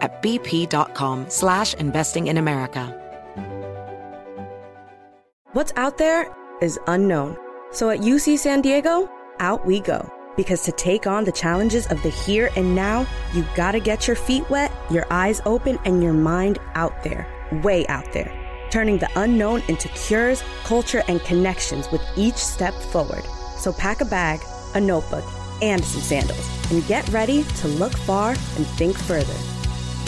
at bp.com slash investing in America. What's out there is unknown. So at UC San Diego, out we go. Because to take on the challenges of the here and now, you gotta get your feet wet, your eyes open, and your mind out there, way out there. Turning the unknown into cures, culture, and connections with each step forward. So pack a bag, a notebook, and some sandals, and get ready to look far and think further.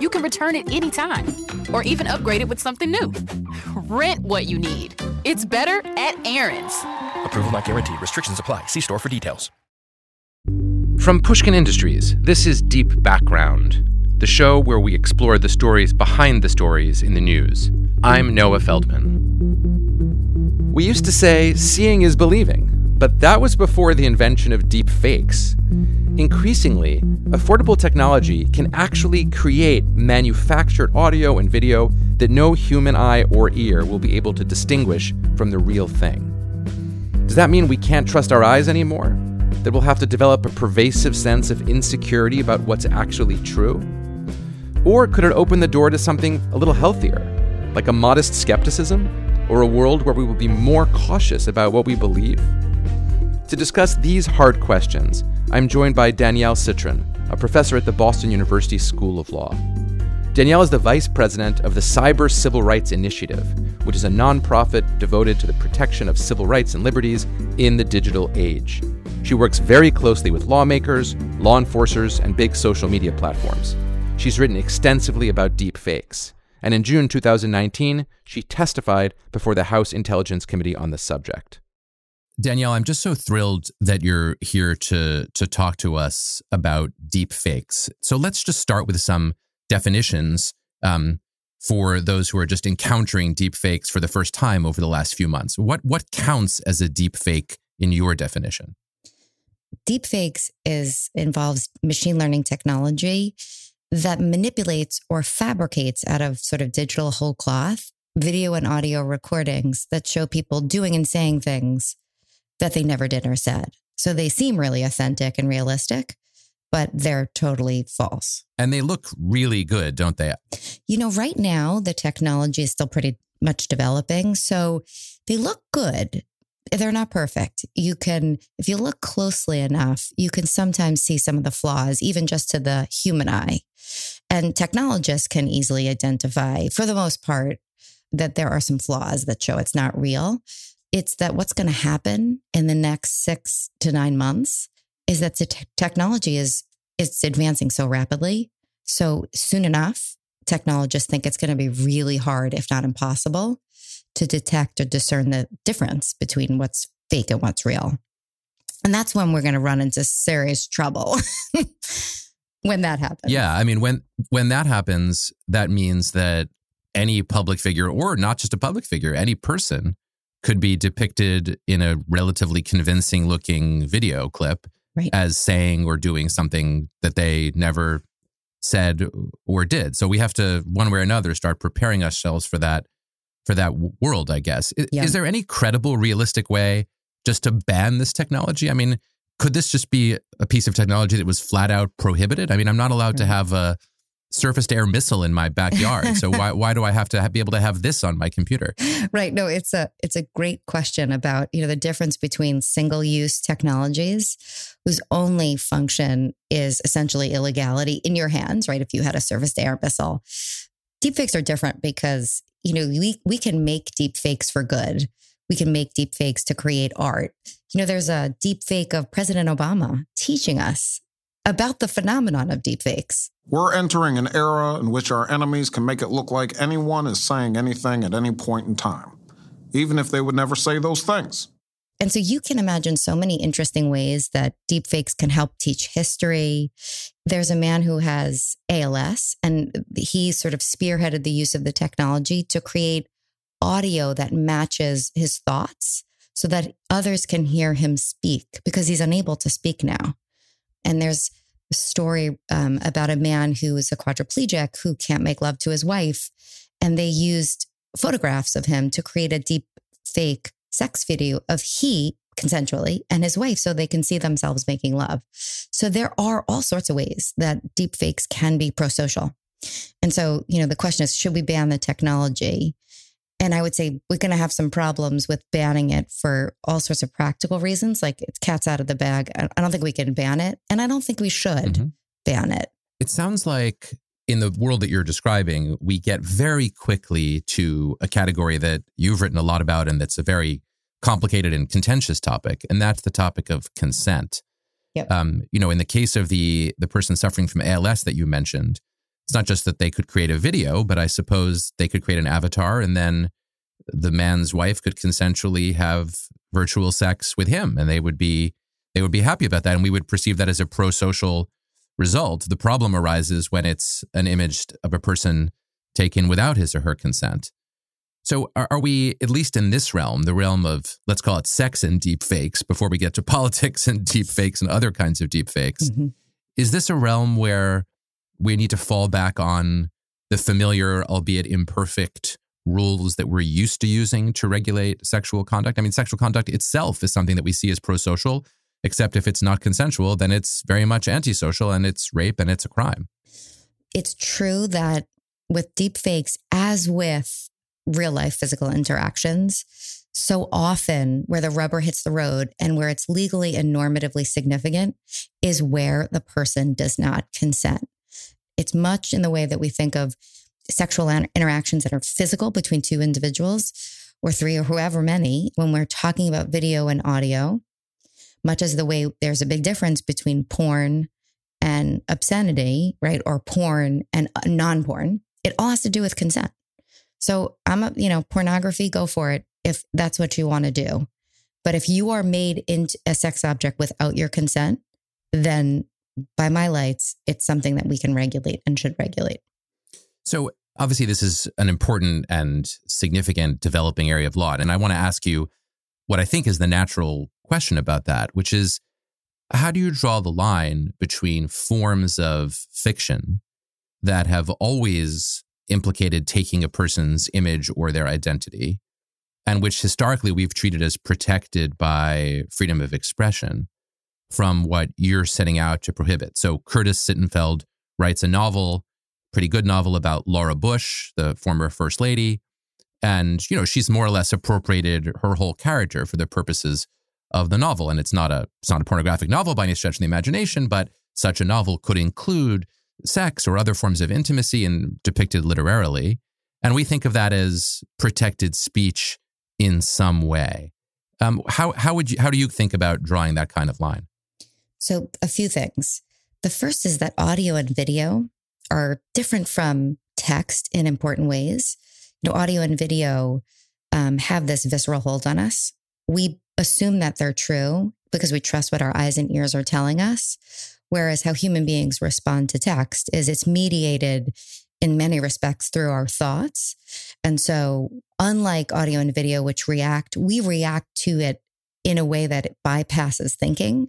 you can return it anytime or even upgrade it with something new. Rent what you need. It's better at Aaron's. Approval not guaranteed. Restrictions apply. See store for details. From Pushkin Industries, this is Deep Background, the show where we explore the stories behind the stories in the news. I'm Noah Feldman. We used to say seeing is believing, but that was before the invention of deep fakes. Increasingly, affordable technology can actually create manufactured audio and video that no human eye or ear will be able to distinguish from the real thing. Does that mean we can't trust our eyes anymore? That we'll have to develop a pervasive sense of insecurity about what's actually true? Or could it open the door to something a little healthier, like a modest skepticism, or a world where we will be more cautious about what we believe? To discuss these hard questions, I'm joined by Danielle Citron, a professor at the Boston University School of Law. Danielle is the vice president of the Cyber Civil Rights Initiative, which is a nonprofit devoted to the protection of civil rights and liberties in the digital age. She works very closely with lawmakers, law enforcers, and big social media platforms. She's written extensively about deep fakes, and in June 2019, she testified before the House Intelligence Committee on the subject. Danielle, I'm just so thrilled that you're here to to talk to us about deep fakes. So let's just start with some definitions um, for those who are just encountering deep fakes for the first time over the last few months. What what counts as a deep fake in your definition? Deepfakes is involves machine learning technology that manipulates or fabricates out of sort of digital whole cloth video and audio recordings that show people doing and saying things that they never did or said. So they seem really authentic and realistic, but they're totally false. And they look really good, don't they? You know, right now, the technology is still pretty much developing. So they look good. They're not perfect. You can, if you look closely enough, you can sometimes see some of the flaws, even just to the human eye. And technologists can easily identify, for the most part, that there are some flaws that show it's not real. It's that what's going to happen in the next six to nine months is that the te- technology is it's advancing so rapidly. So soon enough, technologists think it's going to be really hard, if not impossible, to detect or discern the difference between what's fake and what's real. And that's when we're going to run into serious trouble. when that happens. Yeah, I mean when when that happens, that means that any public figure or not just a public figure, any person could be depicted in a relatively convincing looking video clip right. as saying or doing something that they never said or did. So we have to one way or another start preparing ourselves for that for that world, I guess. Is, Yeah. is there any credible realistic way just to ban this technology? I mean, could this just be a piece of technology that was flat out prohibited? I mean, I'm not allowed to have a surface to air missile in my backyard. so why why do I have to have, be able to have this on my computer? right no it's a it's a great question about you know the difference between single use technologies whose only function is essentially illegality in your hands right if you had a surface to air missile deepfakes are different because you know we we can make deepfakes for good we can make deep fakes to create art. You know, there's a deep fake of President Obama teaching us about the phenomenon of deepfakes. We're entering an era in which our enemies can make it look like anyone is saying anything at any point in time, even if they would never say those things. And so you can imagine so many interesting ways that deepfakes can help teach history. There's a man who has ALS, and he sort of spearheaded the use of the technology to create audio that matches his thoughts so that others can hear him speak because he's unable to speak now. And there's a story um, about a man who is a quadriplegic who can't make love to his wife. And they used photographs of him to create a deep fake sex video of he consensually and his wife so they can see themselves making love. So there are all sorts of ways that deep fakes can be pro social. And so, you know, the question is should we ban the technology? And I would say we're going to have some problems with banning it for all sorts of practical reasons. Like it's cats out of the bag. I don't think we can ban it. And I don't think we should mm-hmm. ban it. It sounds like in the world that you're describing, we get very quickly to a category that you've written a lot about and that's a very complicated and contentious topic, and that's the topic of consent. Yep. Um, you know, in the case of the the person suffering from ALS that you mentioned, it's not just that they could create a video, but I suppose they could create an avatar, and then the man's wife could consensually have virtual sex with him, and they would be they would be happy about that, and we would perceive that as a pro social result. The problem arises when it's an image of a person taken without his or her consent. So, are, are, we, at least in this realm, the realm of, let's call it sex and deep fakes, before we get to politics and deep fakes and other kinds of deep fakes, mm-hmm. is this a realm where we need to fall back on the familiar, albeit imperfect, rules that we're used to using to regulate sexual conduct? I mean, sexual conduct itself is something that we see as pro social, except if it's not consensual, then it's very much antisocial and it's rape and it's a crime. It's true that with deep fakes, as with real life physical interactions. So often, where the rubber hits the road and where it's legally and normatively significant is where the person does not consent. It's much in the way that we think of sexual interactions that are physical between two individuals or three or whoever many when we're talking about video and audio, much as the way there's a big difference between porn and obscenity, right? Or porn and uh, non porn. It all has to do with consent. So I'm a, you know, pornography, go for it if that's what you want to do. But if you are made into a sex object without your consent, then by my lights, it's something that we can regulate and should regulate. So obviously this is an important and significant developing area of law. And I want to ask you what I think is the natural question about that, which is how do you draw the line between forms of fiction that have always implicated taking a person's image or their identity, and which historically we've treated as protected by freedom of expression from what you're setting out to prohibit. So Curtis Sittenfeld writes a novel, pretty good novel about Laura Bush, the former first lady, and you know she's more or less appropriated her whole character for the purposes of the novel and it's not a it's not a pornographic novel by any stretch of the imagination but such a novel could include sex or other forms of intimacy and depicted literarily. And we think of that as protected speech in some way. Um, how, how, would you, how do you think about drawing that kind of line? So, a few things. The first is that audio and video are different from text in important ways. You know, audio and video um, have this visceral hold on us. We assume that they're true because we trust what our eyes and ears are telling us. Whereas how human beings respond to text is it's mediated in many respects through our thoughts. And so, unlike audio and video, which react, we react to it in a way that it bypasses thinking.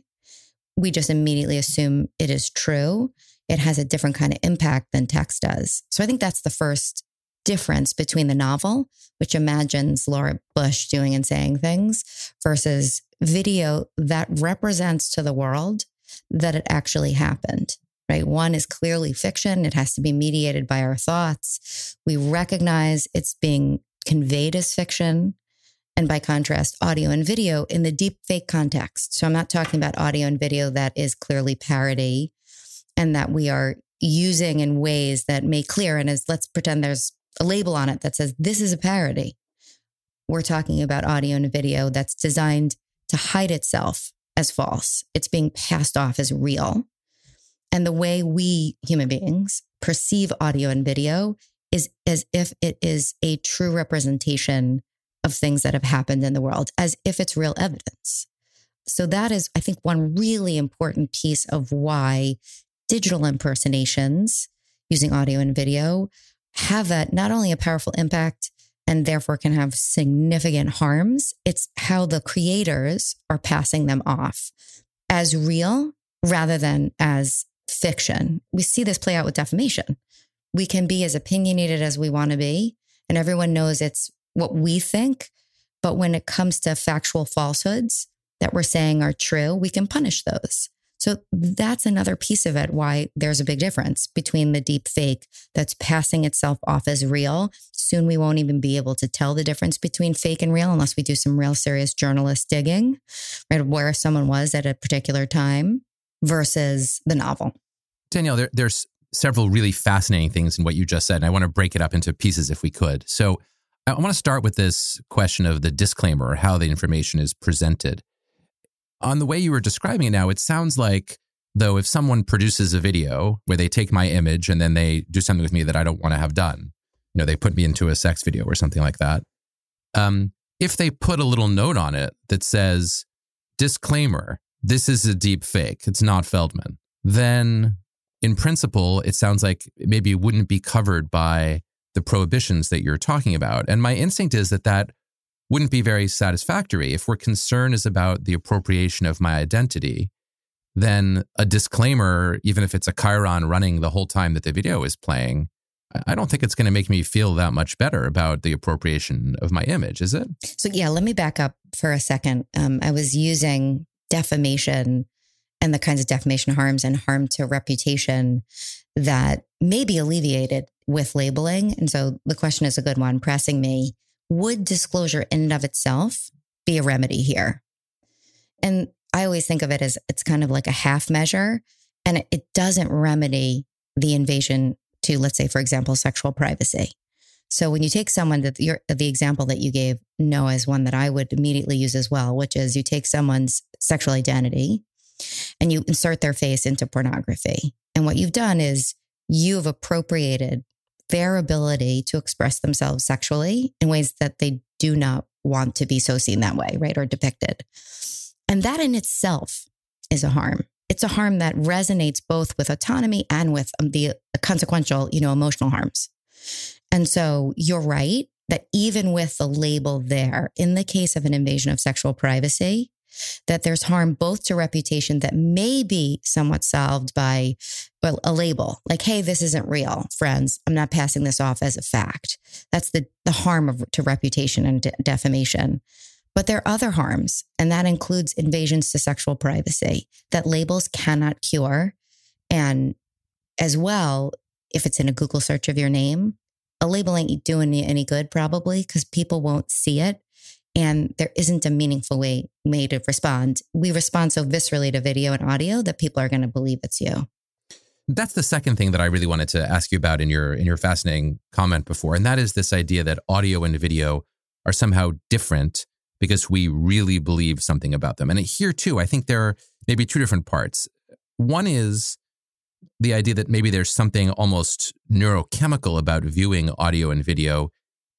We just immediately assume it is true. It has a different kind of impact than text does. So, I think that's the first difference between the novel, which imagines Laura Bush doing and saying things, versus video that represents to the world that it actually happened, right? One is clearly fiction. It has to be mediated by our thoughts. We recognize it's being conveyed as fiction. And by contrast, audio and video in the deep fake context. So I'm not talking about audio and video that is clearly parody and that we are using in ways that make clear and as let's pretend there's a label on it that says this is a parody. we're talking about audio and video that's designed to hide itself as false. It's being passed off as real. And the way we human beings perceive audio and video is as if it is a true representation of things that have happened in the world, as if it's real evidence. So, that is, I think, one really important piece of why digital impersonations using audio and video have a, not only a powerful impact and therefore can have significant harms, it's how the creators are passing them off as real rather than as fiction. We see this play out with defamation. We can be as opinionated as we want to be, and everyone knows it's what we think. But when it comes to factual falsehoods that we're saying are true, we can punish those. So that's another piece of it why there's a big difference between the deep fake that's passing itself off as real. Soon we won't even be able to tell the difference between fake and real unless we do some real serious journalist digging, right? Where someone was at a particular time versus the novel. Danielle, there, there's several really fascinating things in what you just said, and I want to break it up into pieces if we could. So I want to start with this question of the disclaimer, or how the information is presented on the way you were describing it now, it sounds like though if someone produces a video where they take my image and then they do something with me that I don't want to have done, you know, they put me into a sex video or something like that. Um, if they put a little note on it that says, disclaimer, this is a deep fake, it's not Feldman, then in principle, it sounds like maybe it wouldn't be covered by the prohibitions that you're talking about. And my instinct is that that wouldn't be very satisfactory. If we're concern is about the appropriation of my identity, then a disclaimer, even if it's a Chyron running the whole time that the video is playing, I don't think it's going to make me feel that much better about the appropriation of my image, is it? So, yeah, let me back up for a second. Um, I was using defamation and the kinds of defamation harms and harm to reputation that may be alleviated with labeling. And so the question is a good one, pressing me would disclosure in and of itself be a remedy here? And I always think of it as it's kind of like a half measure and it doesn't remedy the invasion to, let's say, for example, sexual privacy. So when you take someone that you're, the example that you gave, Noah, is one that I would immediately use as well, which is you take someone's sexual identity and you insert their face into pornography. And what you've done is you've appropriated their ability to express themselves sexually in ways that they do not want to be so seen that way, right? Or depicted. And that in itself is a harm. It's a harm that resonates both with autonomy and with um, the consequential, you know, emotional harms. And so you're right that even with the label there, in the case of an invasion of sexual privacy, that there's harm both to reputation that may be somewhat solved by a label like, hey, this isn't real, friends. I'm not passing this off as a fact. That's the, the harm of, to reputation and de- defamation. But there are other harms, and that includes invasions to sexual privacy that labels cannot cure. And as well, if it's in a Google search of your name, a label ain't doing any good probably because people won't see it and there isn't a meaningful way way to respond. We respond so viscerally to video and audio that people are going to believe it's you. That's the second thing that I really wanted to ask you about in your in your fascinating comment before, and that is this idea that audio and video are somehow different because we really believe something about them. And here too, I think there are maybe two different parts. One is the idea that maybe there's something almost neurochemical about viewing audio and video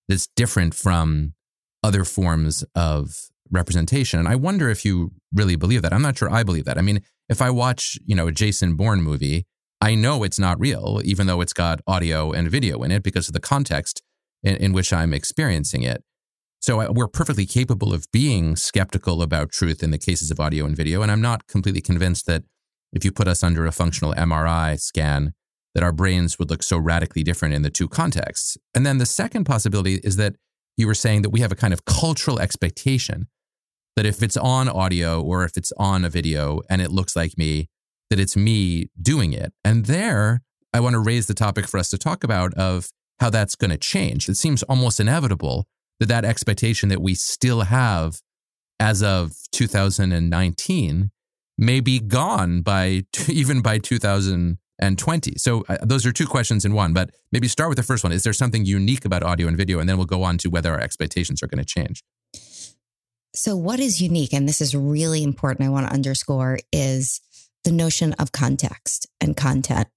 that's different from other forms of representation. And I wonder if you really believe that. I'm not sure I believe that. I mean, if I watch, you know, a Jason Bourne movie, I know it's not real, even though it's got audio and video in it because of the context in, in which I'm experiencing it. So uh, we're perfectly capable of being skeptical about truth in the cases of audio and video. And I'm not completely convinced that if you put us under a functional MRI scan, that our brains would look so radically different in the two contexts. And then the second possibility is that you were saying that we have a kind of cultural expectation that if it's on audio or if it's on a video and it looks like me, that it's me doing it. And there, I want to raise the topic for us to talk about of how that's going to change. It seems almost inevitable that that expectation that we still have as of 2019 may be gone by even by 2000 and 20. So uh, those are two questions in one, but maybe start with the first one. Is there something unique about audio and video? And then we'll go on to whether our expectations are going to change. So, what is unique, and this is really important, I want to underscore, is the notion of context and content.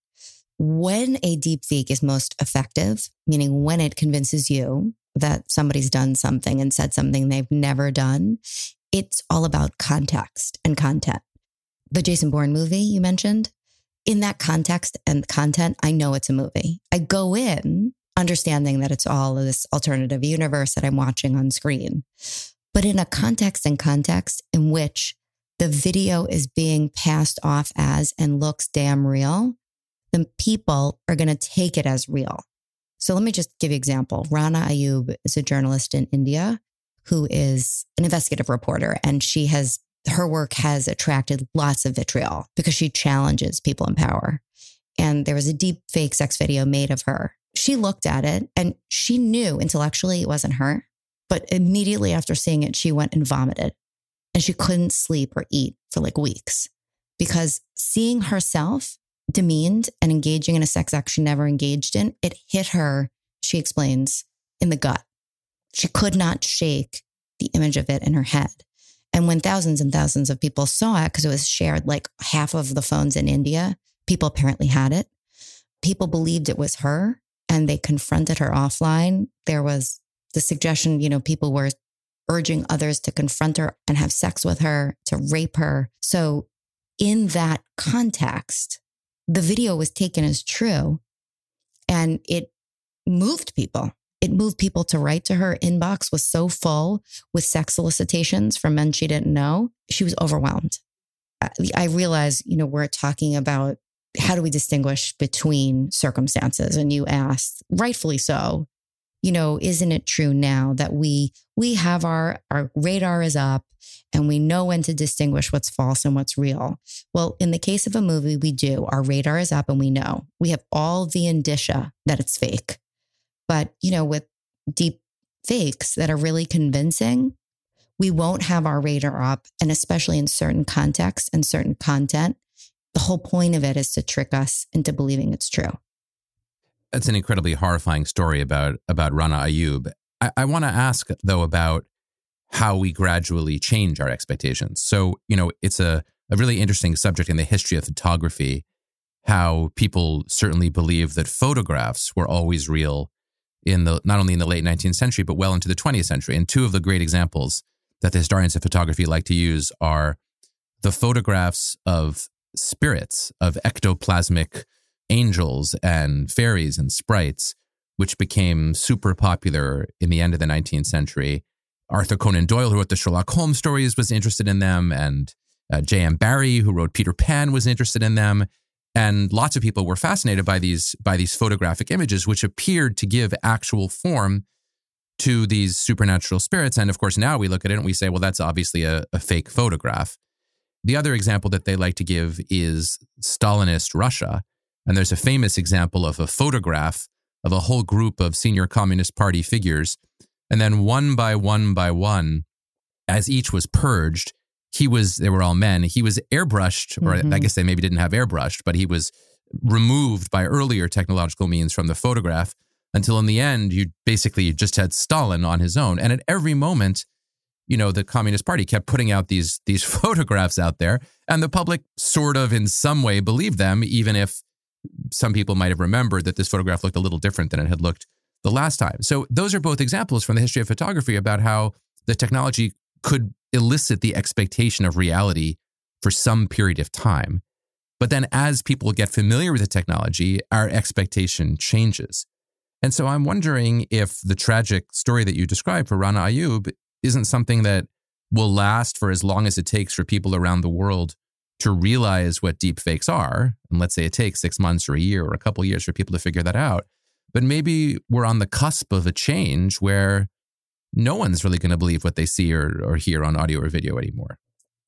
When a deepfake is most effective, meaning when it convinces you that somebody's done something and said something they've never done, it's all about context and content. The Jason Bourne movie you mentioned, in that context and content, I know it's a movie. I go in understanding that it's all this alternative universe that I'm watching on screen. But in a context and context in which the video is being passed off as and looks damn real, then people are going to take it as real. So let me just give you an example. Rana Ayyub is a journalist in India who is an investigative reporter, and she has her work has attracted lots of vitriol because she challenges people in power. And there was a deep fake sex video made of her. She looked at it and she knew intellectually it wasn't her. But immediately after seeing it, she went and vomited and she couldn't sleep or eat for like weeks because seeing herself demeaned and engaging in a sex act she never engaged in, it hit her, she explains, in the gut. She could not shake the image of it in her head. And when thousands and thousands of people saw it, because it was shared like half of the phones in India, people apparently had it. People believed it was her and they confronted her offline. There was the suggestion, you know, people were urging others to confront her and have sex with her, to rape her. So, in that context, the video was taken as true and it moved people it moved people to write to her. Inbox was so full with sex solicitations from men she didn't know. She was overwhelmed. I realize, you know, we're talking about how do we distinguish between circumstances? And you asked, rightfully so, you know, isn't it true now that we we have our our radar is up and we know when to distinguish what's false and what's real? Well, in the case of a movie, we do. Our radar is up and we know. We have all the indicia that it's fake. But, you know, with deep fakes that are really convincing, we won't have our radar up. And especially in certain contexts and certain content, the whole point of it is to trick us into believing it's true. That's an incredibly horrifying story about about Rana Ayyub. I, I want to ask though about how we gradually change our expectations. So, you know, it's a, a really interesting subject in the history of photography, how people certainly believe that photographs were always real in the not only in the late 19th century but well into the 20th century. And two of the great examples that the historians of photography like to use are the photographs of spirits of ectoplasmic angels and fairies and sprites, which became super popular in the end of the 19th century. Arthur Conan Doyle, who wrote the Sherlock Holmes stories, was interested in them, and uh, J.M. Barrie, who wrote Peter Pan, was interested in them and lots of people were fascinated by these by these photographic images which appeared to give actual form to these supernatural spirits. And of course now we look at it and we say well that's obviously a, a fake photograph. The other example that they like to give is stalinist russia. And there's a famous example of a photograph of a whole group of senior communist party figures. And then one by one by one as each was purged he was they were all men. He was airbrushed or mm-hmm. i guess they maybe didn't have airbrushed but he was removed by earlier technological means from the photograph until in the end you basically just had stalin on his own. And at every moment you know the communist party kept putting out these these photographs out there and the public sort of in some way believed them even if some people might have remembered that this photograph looked a little different than it had looked the last time. So those are both examples from the history of photography about how the technology could elicit the expectation of reality for some period of time. But then as people get familiar with the technology, our expectation changes. And so I'm wondering if the tragic story that you described for Rana Ayyub isn't something that will last for as long as it takes for people around the world to realize what deep fakes are. And let's say it takes six months or a year or a couple years for people to figure that out. But maybe we're on the cusp of a change where no one's really going to believe what they see or, or hear on audio or video anymore.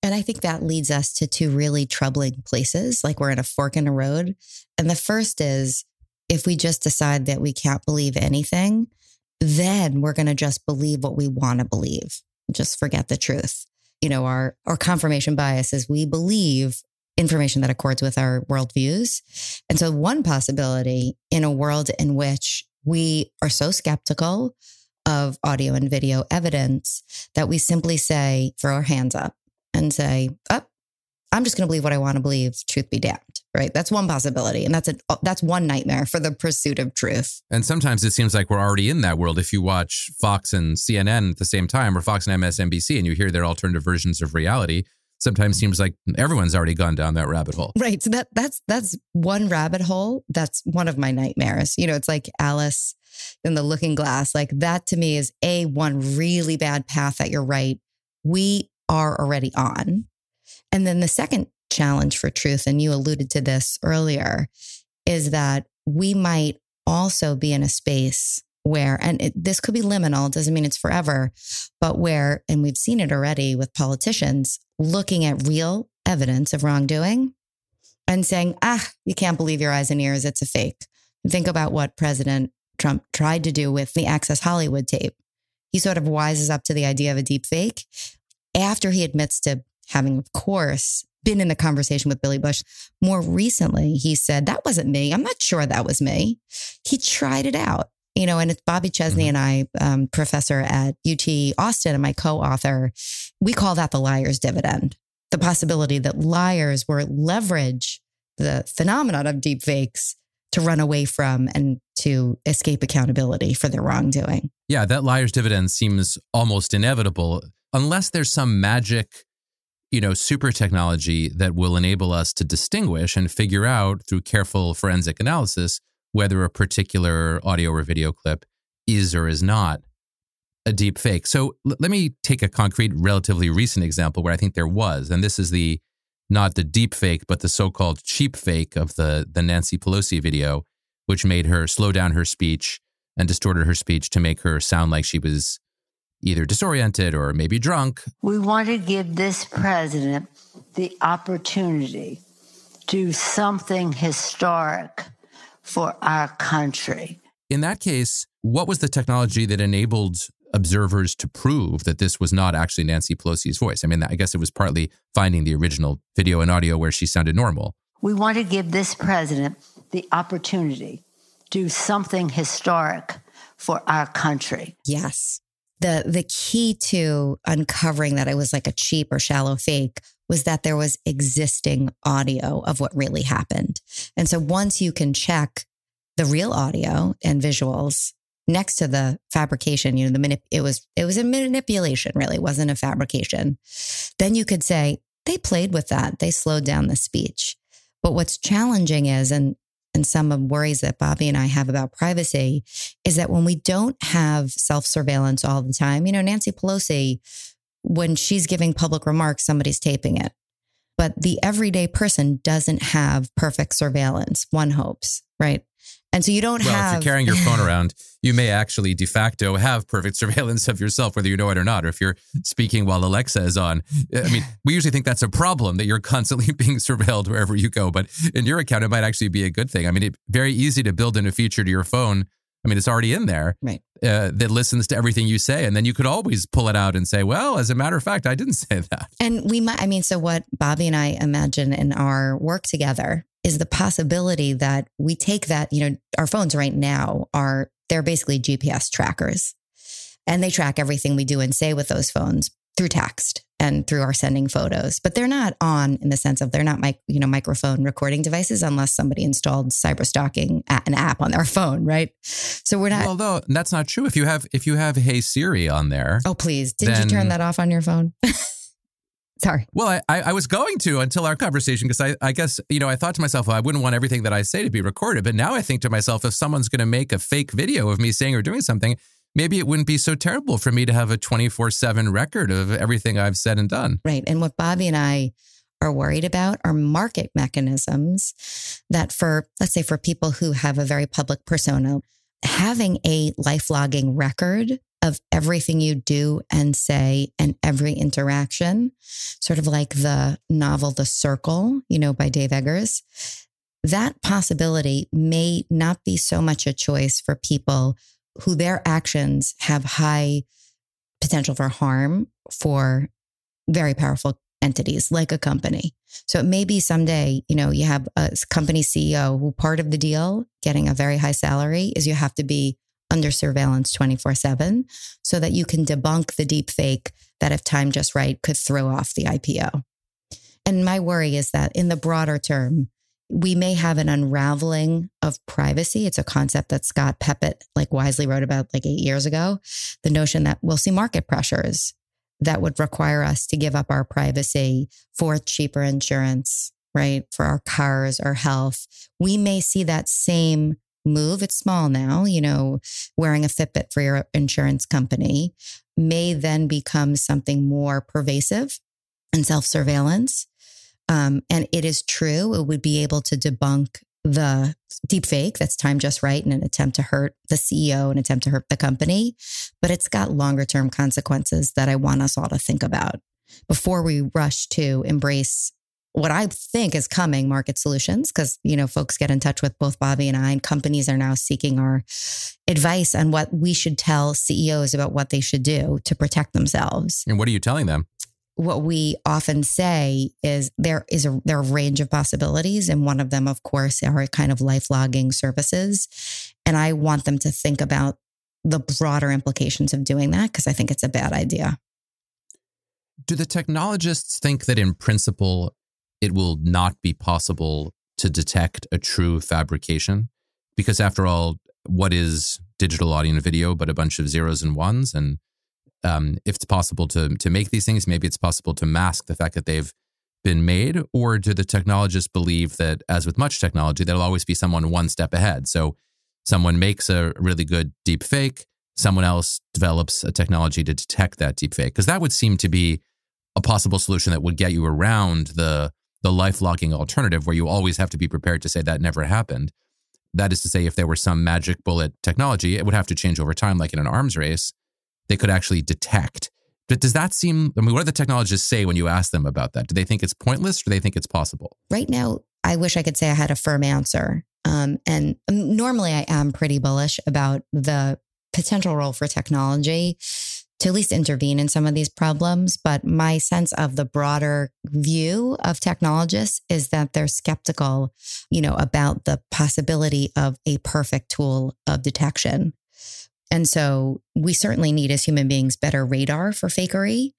And I think that leads us to two really troubling places. Like we're in a fork in a road. And the first is if we just decide that we can't believe anything, then we're going to just believe what we want to believe, just forget the truth. You know, our, our confirmation bias is we believe information that accords with our worldviews. And so, one possibility in a world in which we are so skeptical of audio and video evidence that we simply say, throw our hands up and say, oh, I'm just going to believe what I want to believe, truth be damned. Right. That's one possibility. And that's a, uh, that's one nightmare for the pursuit of truth. And sometimes it seems like we're already in that world. If you watch Fox and CNN at the same time or Fox and MSNBC and you hear their alternative versions of reality, sometimes seems like everyone's already gone down that rabbit hole. Right. So that that's that's one rabbit hole. That's one of my nightmares. You know, it's like Alice in the looking glass. Like that to me is a one really bad path that you're right. We are already on. And then the second challenge for truth, and you alluded to this earlier, is that we might also be in a space where, and it, this could be liminal, doesn't mean it's forever, but where, and we've seen it already with politicians looking at real evidence of wrongdoing and saying, ah, you can't believe your eyes and ears, it's a fake. Think about what President Trump tried to do with the Access Hollywood tape. He sort of wises up to the idea of a deep fake after he admits to having, of course, been in the conversation with Billy Bush. More recently, he said, That wasn't me. I'm not sure that was me. He tried it out you know, and it's Bobby Chesney mm-hmm. and I, um, professor at UT Austin and my co-author, we call that the liar's dividend. The possibility that liars will leverage the phenomenon of deep fakes to run away from and to escape accountability for their wrongdoing. Yeah, that liar's dividend seems almost inevitable unless there's some magic, you know, super technology that will enable us to distinguish and figure out through careful forensic analysis whether a particular audio or video clip is or is not a deep fake. So l- let me take a concrete, relatively recent example where I think there was, and this is the not the deep fake, but the so-called cheap fake of the the Nancy Pelosi video, which made her slow down her speech and distorted her speech to make her sound like she was either disoriented or maybe drunk. We want to give this president the opportunity to do something historic for our country. In that case, what was the technology that enabled observers to prove that this was not actually Nancy Pelosi's voice? I mean, I guess it was partly finding the original video and audio where she sounded normal. We want to give this president the opportunity to do something historic for our country. Yes. The the key to uncovering that it was like a cheap or shallow fake was that there was existing audio of what really happened. And so once you can check the real audio and visuals next to the fabrication, you know, the manip- it was it was a manipulation really, wasn't a fabrication. Then you could say they played with that. They slowed down the speech. But what's challenging is and and some of worries that Bobby and I have about privacy is that when we don't have self surveillance all the time, you know, Nancy Pelosi when she's giving public remarks, somebody's taping it. But the everyday person doesn't have perfect surveillance, one hopes, right? And so you don't well, have. If you're carrying your phone around, you may actually de facto have perfect surveillance of yourself, whether you know it or not, or if you're speaking while Alexa is on. I mean, we usually think that's a problem that you're constantly being surveilled wherever you go. But in your account, it might actually be a good thing. I mean, it's very easy to build in a feature to your phone I mean, it's already in there right. uh, that listens to everything you say. And then you could always pull it out and say, well, as a matter of fact, I didn't say that. And we might, I mean, so what Bobby and I imagine in our work together is the possibility that we take that, you know, our phones right now are, they're basically GPS trackers and they track everything we do and say with those phones through text and through our sending photos, but they're not on in the sense of they're not mic, you know, microphone recording devices unless somebody installed cyber stalking an app on their phone, right? So we're not. Although that's not true. If you have if you have Hey Siri on there, oh please, did then, you turn that off on your phone? Sorry. Well, I, I was going to until our conversation because I, I guess, you know, I thought to myself, well, I wouldn't want everything that I say to be recorded. But now I think to myself, if someone's going to make a fake video of me saying or doing something, maybe it wouldn't be so terrible for me to have a 24 7 record of everything I've said and done. Right. And what Bobby and I are worried about are market mechanisms that for, let's say, for people who have a very public persona, having a life logging record of everything you do and say and every interaction, sort of like the novel The Circle, you know, by Dave Eggers. That possibility may not be so much a choice for people who their actions have high potential for harm for very powerful entities like a company. So it may be someday, you know, you have a company CEO who part of the deal getting a very high salary is you have to be under surveillance 24 7 so that you can debunk the deep fake that if time just right could throw off the IPO. And my worry is that in the broader term, we may have an unraveling of privacy. It's a concept that Scott Peppet like wisely wrote about like eight years ago. The notion that we'll see market pressures that would require us to give up our privacy for cheaper insurance, right? For our cars, our health. We may see that same move. It's small now, you know, wearing a Fitbit for your insurance company may then become something more pervasive and self surveillance. Um, and it is true, it would be able to debunk the deep fake that's time just right in an attempt to hurt the CEO, an attempt to hurt the company. But it's got longer term consequences that I want us all to think about before we rush to embrace what I think is coming market solutions. Cause, you know, folks get in touch with both Bobby and I, and companies are now seeking our advice on what we should tell CEOs about what they should do to protect themselves. And what are you telling them? what we often say is there is a there are a range of possibilities and one of them of course are kind of life logging services and i want them to think about the broader implications of doing that because i think it's a bad idea do the technologists think that in principle it will not be possible to detect a true fabrication. Because after all what is digital audio and video but a bunch of zeros and ones? And um, if it's possible to to make these things, maybe it's possible to mask the fact that they've been made, or do the technologists believe that, as with much technology, there'll always be someone one step ahead? So, someone makes a really good deep fake, someone else develops a technology to detect that deep fake, because that would seem to be a possible solution that would get you around the the life logging alternative, where you always have to be prepared to say that never happened. That is to say, if there were some magic bullet technology, it would have to change over time, like in an arms race they could actually detect. But does that seem, I mean, what do the technologists say when you ask them about that? Do they think it's pointless or do they think it's possible? Right now, I wish I could say I had a firm answer. Um, and um, normally I am pretty bullish about the potential role for technology to at least intervene in some of these problems. But my sense of the broader view of technologists is that they're skeptical, you know, about the possibility of a perfect tool of detection. And so we certainly need as human beings better radar for fakery.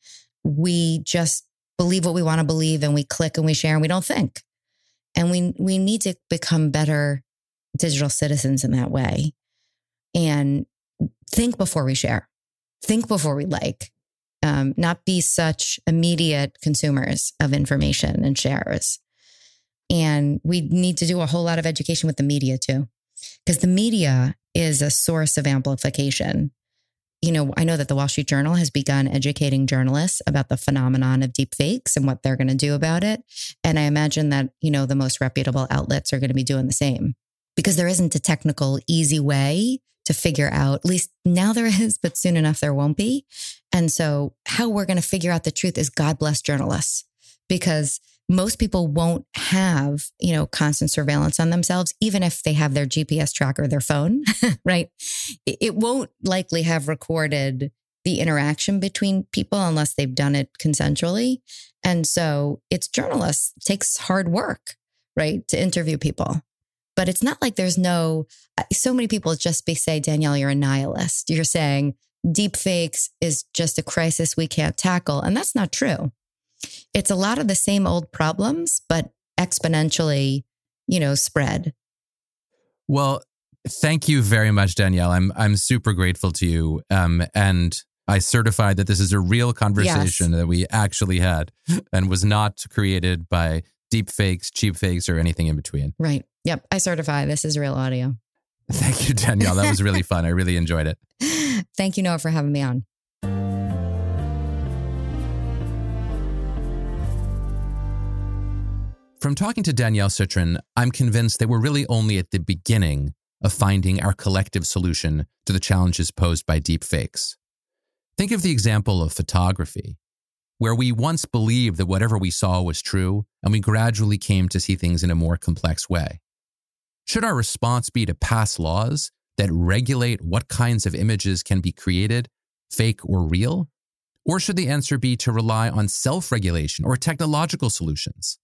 We just believe what we want to believe and we click and we share and we don't think. And we we need to become better digital citizens in that way. And think before we share. Think before we like. Um, not be such immediate consumers of information and shares. And we need to do a whole lot of education with the media too, because the media is a source of amplification. You know, I know that the Wall Street Journal has begun educating journalists about the phenomenon of deep fakes and what they're going to do about it. And I imagine that, you know, the most reputable outlets are going to be doing the same because there isn't a technical, easy way to figure out, at least now there is, but soon enough there won't be. And so, how we're going to figure out the truth is God bless journalists because most people won't have, you know, constant surveillance on themselves, even if they have their GPS tracker, their phone, right? It won't likely have recorded the interaction between people unless they've done it consensually. And so it's journalists, it takes hard work, right, to interview people. But it's not like there's no, uh, so many people just be say, Danielle, you're a nihilist. You're saying deep fakes is just a crisis we can't tackle. And that's not true it's a lot of the same old problems, but exponentially, you know, spread. Well, thank you very much, Danielle. I'm I'm super grateful to you. Um, and I certify that this is a real conversation yes. that we actually had and was not created by deep fakes, cheap fakes, or anything in between. Right. Yep. I certify this is real audio. Thank you, Danielle. That was really fun. I really enjoyed it. Thank you, Noah, for having me on. From talking to Danielle Citron, I'm convinced that we're really only at the beginning of finding our collective solution to the challenges posed by deep fakes. Think of the example of photography, where we once believed that whatever we saw was true, and we gradually came to see things in a more complex way. Should our response be to pass laws that regulate what kinds of images can be created, fake or real? Or should the answer be to rely on self regulation or technological solutions?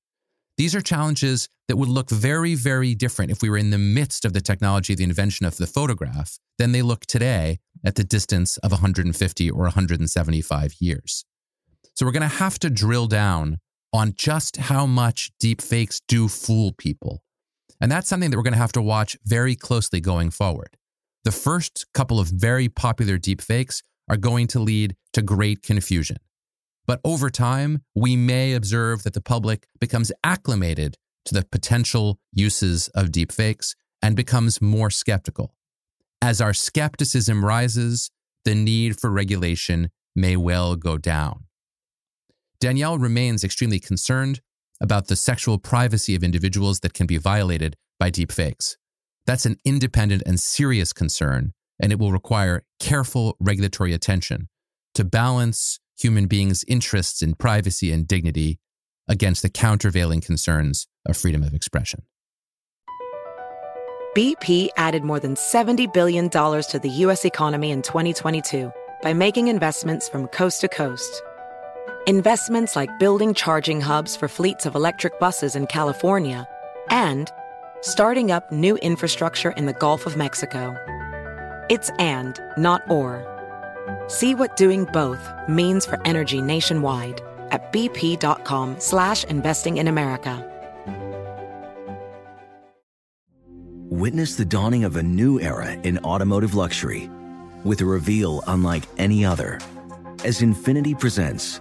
These are challenges that would look very, very different if we were in the midst of the technology, the invention of the photograph, than they look today at the distance of 150 or 175 years. So we're going to have to drill down on just how much deep fakes do fool people. And that's something that we're going to have to watch very closely going forward. The first couple of very popular deep fakes are going to lead to great confusion. But over time, we may observe that the public becomes acclimated to the potential uses of deepfakes and becomes more skeptical. As our skepticism rises, the need for regulation may well go down. Danielle remains extremely concerned about the sexual privacy of individuals that can be violated by deepfakes. That's an independent and serious concern, and it will require careful regulatory attention to balance human beings' interests in privacy and dignity against the countervailing concerns of freedom of expression. BP added more than $70 billion to the U.S. economy in 2022 by making investments from coast to coast. Investments like building charging hubs for fleets of electric buses in California and starting up new infrastructure in the Gulf of Mexico. It's and, not or. See what doing both means for energy nationwide at bp.com slash investing in America. Witness the dawning of a new era in automotive luxury with a reveal unlike any other as Infiniti presents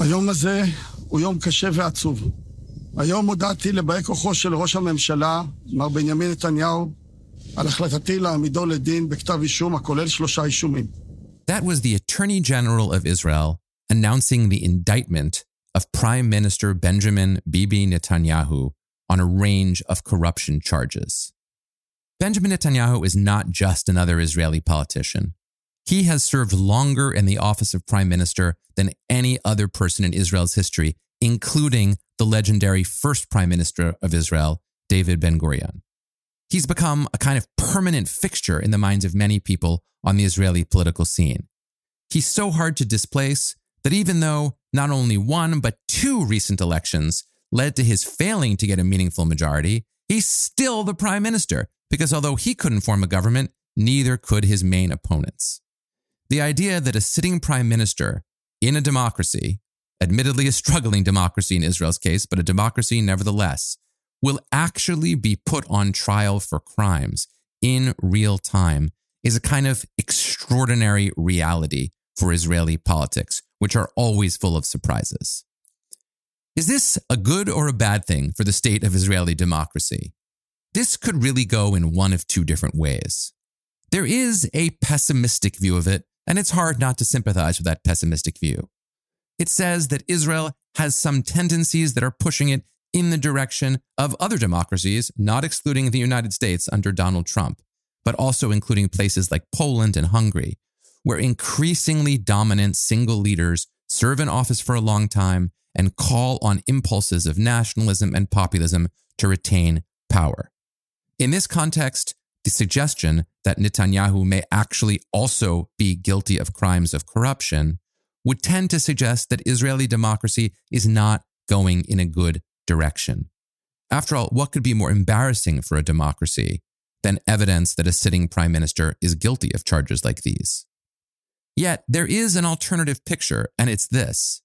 היום הזה הוא יום קשה ועצוב. היום הודעתי לבאי כוחו של ראש הממשלה, מר בנימין נתניהו, על החלטתי להעמידו לדין בכתב אישום הכולל שלושה אישומים. That was the Attorney General of Israel announcing the indictment of Prime Minister Benjamin Bibi Netanyahu on a range of corruption charges. Benjamin Netanyahu is not just another Israeli politician. He has served longer in the office of prime minister than any other person in Israel's history, including the legendary first prime minister of Israel, David Ben Gurion. He's become a kind of permanent fixture in the minds of many people on the Israeli political scene. He's so hard to displace that even though not only one, but two recent elections led to his failing to get a meaningful majority, he's still the prime minister because although he couldn't form a government, neither could his main opponents. The idea that a sitting prime minister in a democracy, admittedly a struggling democracy in Israel's case, but a democracy nevertheless, will actually be put on trial for crimes in real time is a kind of extraordinary reality for Israeli politics, which are always full of surprises. Is this a good or a bad thing for the state of Israeli democracy? This could really go in one of two different ways. There is a pessimistic view of it, and it's hard not to sympathize with that pessimistic view. It says that Israel has some tendencies that are pushing it in the direction of other democracies, not excluding the United States under Donald Trump, but also including places like Poland and Hungary, where increasingly dominant single leaders serve in office for a long time and call on impulses of nationalism and populism to retain power. In this context, the suggestion that Netanyahu may actually also be guilty of crimes of corruption would tend to suggest that Israeli democracy is not going in a good direction. After all, what could be more embarrassing for a democracy than evidence that a sitting prime minister is guilty of charges like these? Yet there is an alternative picture, and it's this.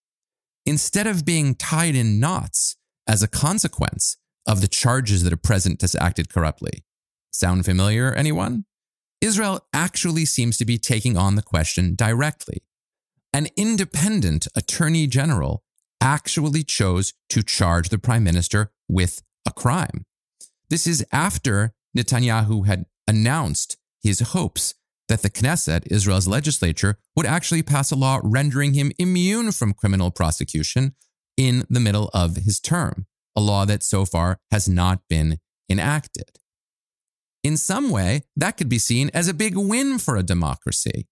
Instead of being tied in knots as a consequence of the charges that a president has acted corruptly, sound familiar, anyone? Israel actually seems to be taking on the question directly. An independent attorney general actually chose to charge the prime minister with a crime. This is after Netanyahu had announced his hopes that the Knesset, Israel's legislature, would actually pass a law rendering him immune from criminal prosecution in the middle of his term, a law that so far has not been enacted. In some way, that could be seen as a big win for a democracy.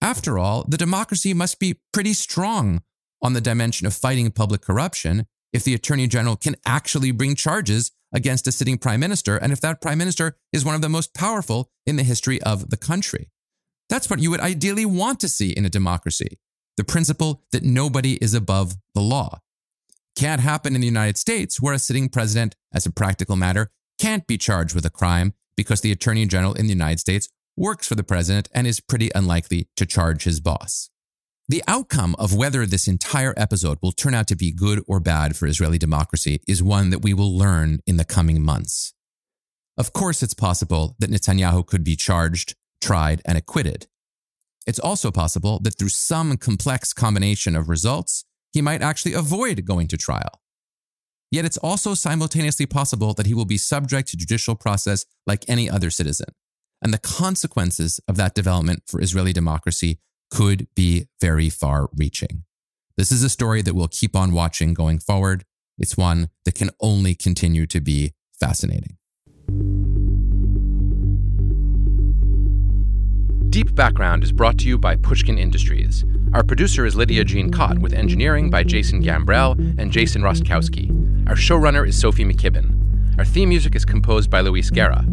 After all, the democracy must be pretty strong on the dimension of fighting public corruption if the attorney general can actually bring charges against a sitting prime minister and if that prime minister is one of the most powerful in the history of the country. That's what you would ideally want to see in a democracy the principle that nobody is above the law. Can't happen in the United States, where a sitting president, as a practical matter, can't be charged with a crime because the attorney general in the United States works for the president and is pretty unlikely to charge his boss. The outcome of whether this entire episode will turn out to be good or bad for Israeli democracy is one that we will learn in the coming months. Of course, it's possible that Netanyahu could be charged tried, and acquitted. It's also possible that through some complex combination of results, he might actually avoid going to trial. Yet it's also simultaneously possible that he will be subject to judicial process like any other citizen. And the consequences of that development for Israeli democracy could be very far reaching. This is a story that we'll keep on watching going forward. It's one that can only continue to be fascinating. Deep Background is brought to you by Pushkin Industries. Our producer is Lydia Jean Kott, with engineering by Jason Gambrell and Jason Rostkowski. Our showrunner is Sophie McKibben. Our theme music is composed by Luis Guerra.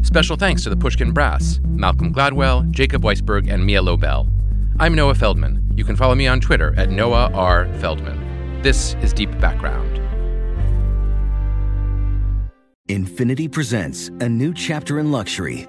Special thanks to the Pushkin Brass, Malcolm Gladwell, Jacob Weisberg, and Mia Lobel. I'm Noah Feldman. You can follow me on Twitter at Noah R. Feldman. This is Deep Background. Infiniti presents a new chapter in luxury